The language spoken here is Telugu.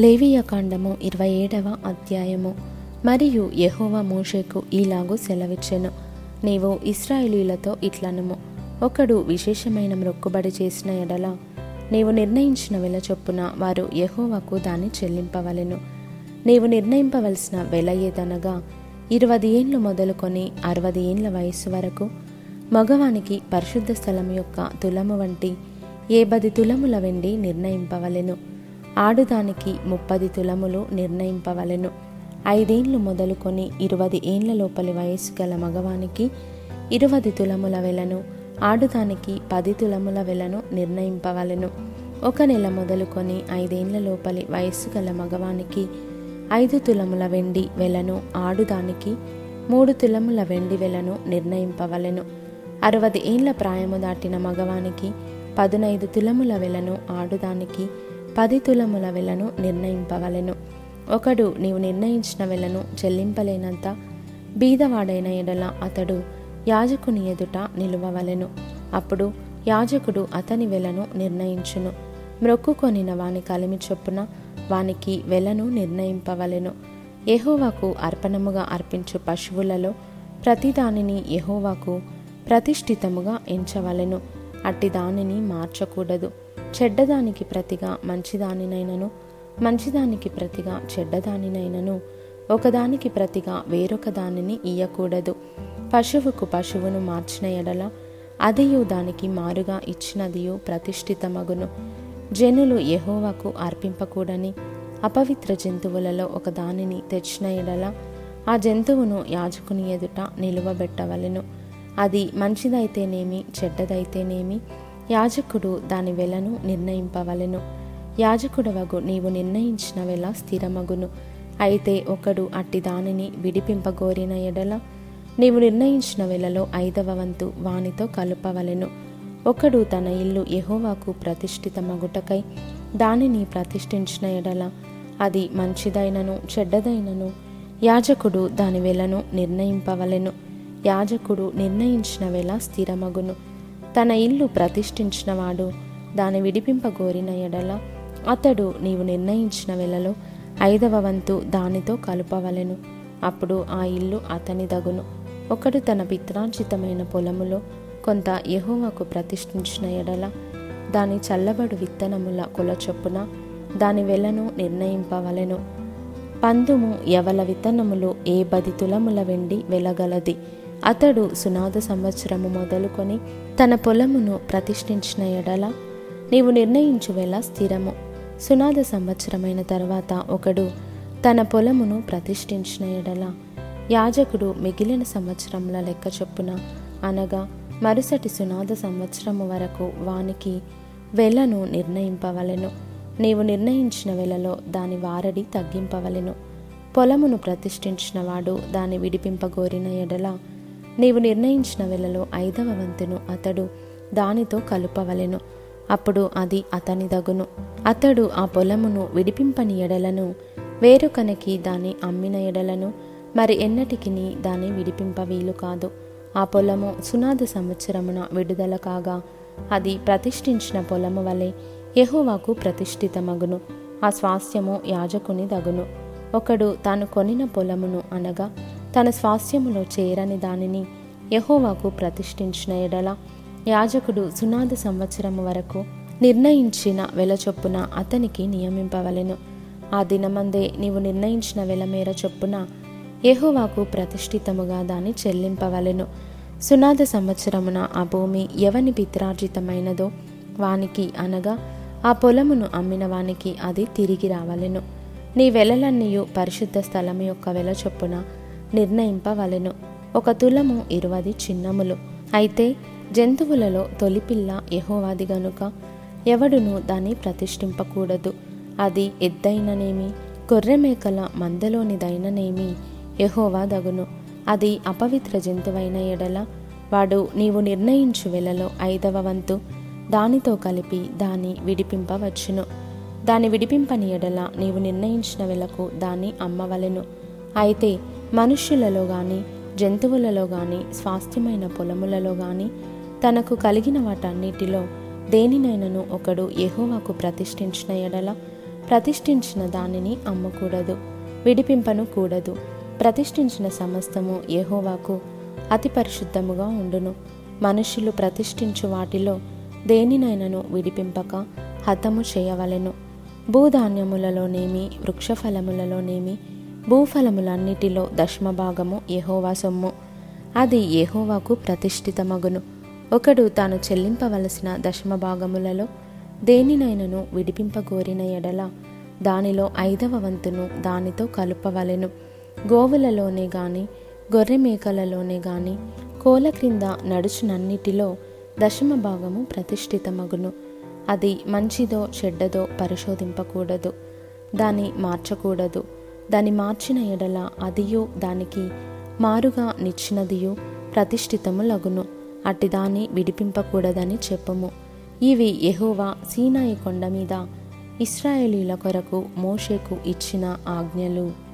లేవియకాండము ఇరవై ఏడవ అధ్యాయము. మరియు యహోవ మోషేకు ఈలాగు సెలవిచ్చెను. నీవు ఇస్రాయేలీలతో ఇట్లనుము. ఒకడు విశేషమైన మొక్కుబడి చేసిన ఎడల నీవు నిర్ణయించిన వెల చొప్పున వారు యెహోవాకు దాన్ని చెల్లింపవలెను. నీవు నిర్ణయింపవలసిన వెల ఏదనగా ఇరవై ఏండ్లు మొదలుకొని అరవై ఏండ్ల వయస్సు వరకు మగవానికి పరిశుద్ధ స్థలం యొక్క తులము వంటి ఏ పది తులముల వెండి నిర్ణయింపవలెను. ఆడుదానికి ముప్పది తులములు నిర్ణయింపవలెను. ఐదేండ్లు మొదలుకొని ఇరవై ఏండ్ల లోపలి వయస్సు గల మగవానికి ఇరవై తులముల వెలను ఆడుదానికి పది తులముల వెలను నిర్ణయింపవలెను. ఒక నెల మొదలుకొని ఐదేండ్ల లోపలి వయస్సు గల మగవానికి ఐదు తులముల వెండి వెలను ఆడుదానికి మూడు తులముల వెండి వెలను నిర్ణయింపవలెను. అరవది ఏండ్ల ప్రాయము దాటిన మగవానికి పదునైదు తులముల వెలను ఆడుదానికి పది తులముల వెలను నిర్ణయింపవలెను. ఒకడు నీవు నిర్ణయించిన వెలను చెల్లింపలేనంత బీదవాడైన ఎడల అతడు యాజకుని ఎదుట నిలువవలెను. అప్పుడు యాజకుడు అతని వెలను నిర్ణయించును. మ్రొక్కుకొనిన వాని కలిమి చొప్పున వానికి వెలను నిర్ణయింపవలెను. యహోవాకు అర్పణముగా అర్పించు పశువులలో ప్రతిదానిని యహోవాకు ప్రతిష్ఠితముగా ఎంచవలెను. అట్టి దానిని మార్చకూడదు. చెడ్డదానికి ప్రతిగా మంచిదానినైనను మంచిదానికి ప్రతిగా చెడ్డదానినైనను ఒకదానికి ప్రతిగా వేరొక దానిని ఇయ్యకూడదు. పశువుకు పశువును మార్చిన ఎడల అదియు దానికి మారుగా ఇచ్చినదియు ప్రతిష్ఠితమగును. జనులు యెహోవాకు అర్పింపకూడని అపవిత్ర జంతువులలో ఒక దానిని తెచ్చిన ఎడల ఆ జంతువును యాజకుని ఎదుట నిలువబెట్టవలెను. అది మంచిదైతేనేమి చెడ్డదైతేనేమి యాజకుడు దాని వెలను నిర్ణయింపవలెను. యాజకుడవగు నీవు నిర్ణయించిన వెల స్థిరమగును. అయితే ఒకడు అట్టి దానిని విడిపింపగోరిన ఎడల నీవు నిర్ణయించిన వెలలో ఐదవ వంతు వానితో కలుపవలెను. ఒకడు తన ఇల్లు యెహోవాకు ప్రతిష్ఠితమగుటకై దానిని ప్రతిష్ఠించిన ఎడల అది మంచిదైనను చెడ్డదైనను యాజకుడు దాని వెలను నిర్ణయింపవలెను. యాజకుడు నిర్ణయించిన వెల స్థిరమగును. తన ఇల్లు ప్రతిష్ఠించినవాడు. దాని విడిపింపగోరిన ఎడల అతడు నీవు నిర్ణయించిన వెలలో ఐదవ వంతు దానితో కలుపవలెను. అప్పుడు ఆ ఇల్లు అతని దగును ఒకడు తన పిత్రార్జితమైన పొలములో కొంత యహోవకు ప్రతిష్ఠించిన ఎడల దాని చల్లబడు విత్తనముల కొల చొప్పున దాని వెలను నిర్ణయింపవలెను. పందుము ఎవల విత్తనములు ఏ బది తులముల వెండి వెలగలది? అతడు సునాద సంవత్సరము మొదలుకొని తన పొలమును ప్రతిష్ఠించిన ఎడల నీవు నిర్ణయించు వేళ స్థిరము. సునాద సంవత్సరమైన తర్వాత ఒకడు తన పొలమును ప్రతిష్ఠించిన ఎడల యాజకుడు మిగిలిన సంవత్సరముల లెక్క చొప్పున అనగా మరుసటి సునాద సంవత్సరము వరకు వానికి వెలను నిర్ణయింపవలెను. నీవు నిర్ణయించిన వెలలో దాని వారడి తగ్గింపవలెను. పొలమును ప్రతిష్ఠించిన వాడు దాన్ని విడిపింపగోరిన ఎడల నీవు నిర్ణయించిన వెలలో ఐదవ వంతును అతడు దానితో కలుపవలెను. అప్పుడు అది అతని దగును అతడు ఆ పొలమును విడిపింపని ఎడలను వేరొకనికి దాన్ని అమ్మిన ఎడలను మరి ఎన్నటికి దాన్ని విడిపింప వీలు కాదు. ఆ పొలము సునాద సంవత్సరమున విడుదల కాగా అది ప్రతిష్ఠించిన పొలము వలె యెహోవాకు ప్రతిష్ఠితమగును. ఆ స్వాస్థ్యము యాజకుని దగును ఒకడు తాను కొనిన పొలమును అనగా తన స్వాస్థ్యములో చేరని దానిని యహోవాకు ప్రతిష్ఠించిన ఎడల యాజకుడు సునాద సంవత్సరము వరకు నిర్ణయించిన వెల చొప్పున అతనికి నియమింపవలెను. ఆ దినమందే నీవు నిర్ణయించిన వెల మేర చొప్పున యహోవాకు ప్రతిష్ఠితముగా దాన్ని చెల్లింపవలెను. సునాద సంవత్సరమున ఆ భూమి ఎవని పిత్రార్జితమైనదో వానికి అనగా ఆ పొలమును అమ్మిన వానికి అది తిరిగి రావలెను. నీ వెలలన్నీయు పరిశుద్ధ స్థలం యొక్క వెల చొప్పున నిర్ణయింపవలెను. ఒక తులము ఇరువది చిన్నములు. అయితే జంతువులలో తొలిపిల్ల యహోవాది గనుక ఎవడును దాన్ని ప్రతిష్ఠింపకూడదు. అది ఎద్దైననేమి గొర్రెమేకల మందలోనిదైననేమి యహోవా దగును. అది అపవిత్ర జంతువైన ఎడల వాడు నీవు నిర్ణయించు వెలలో ఐదవ వంతు దానితో కలిపి దాన్ని విడిపింపవచ్చును. దాన్ని విడిపింపని ఎడల నీవు నిర్ణయించిన వెలకు దాన్ని అమ్మవలెను. అయితే మనుష్యులలో కానీ జంతువులలో కానీ స్వాస్థ్యమైన పొలములలో కానీ తనకు కలిగిన వాటన్నిటిలో దేనినైనను ఒకడు యహోవాకు ప్రతిష్ఠించిన ఎడల ప్రతిష్ఠించిన దానిని అమ్మకూడదు విడిపింపను కూడదు. ప్రతిష్ఠించిన సమస్తము యహోవాకు అతి పరిశుద్ధముగా ఉండును. మనుషులు ప్రతిష్ఠించు వాటిలో దేనినైనను విడిపింపక హతము చేయవలెను. భూధాన్యములలోనేమి వృక్షఫలములలోనేమి భూఫలములన్నిటిలో దశమభాగము యహోవా సొమ్ము. అది యహోవాకు ప్రతిష్ఠితమగును. ఒకడు తాను చెల్లింపవలసిన దశమభాగములలో దేనినైనను విడిపింపగోరిన ఎడల దానిలో ఐదవ వంతును దానితో కలుపవలెను. గోవులలోనే గాని గొర్రె మేకలలోనే గాని కోల క్రింద నడుచునన్నిటిలో దశమ భాగము ప్రతిష్ఠితమగును. అది మంచిదో చెడ్డదో పరిశోధింపకూడదు. దాన్ని మార్చకూడదు. దాన్ని మార్చిన ఎడల అదియో దానికి మారుగా నిచ్చినదియో ప్రతిష్ఠితము లగును. అట్టిదాన్ని విడిపింపకూడదని చెప్పము. ఇవి యహోవా సీనాయి కొండ మీద ఇస్రాయేలీల కొరకు మోషేకు ఇచ్చిన ఆజ్ఞలు.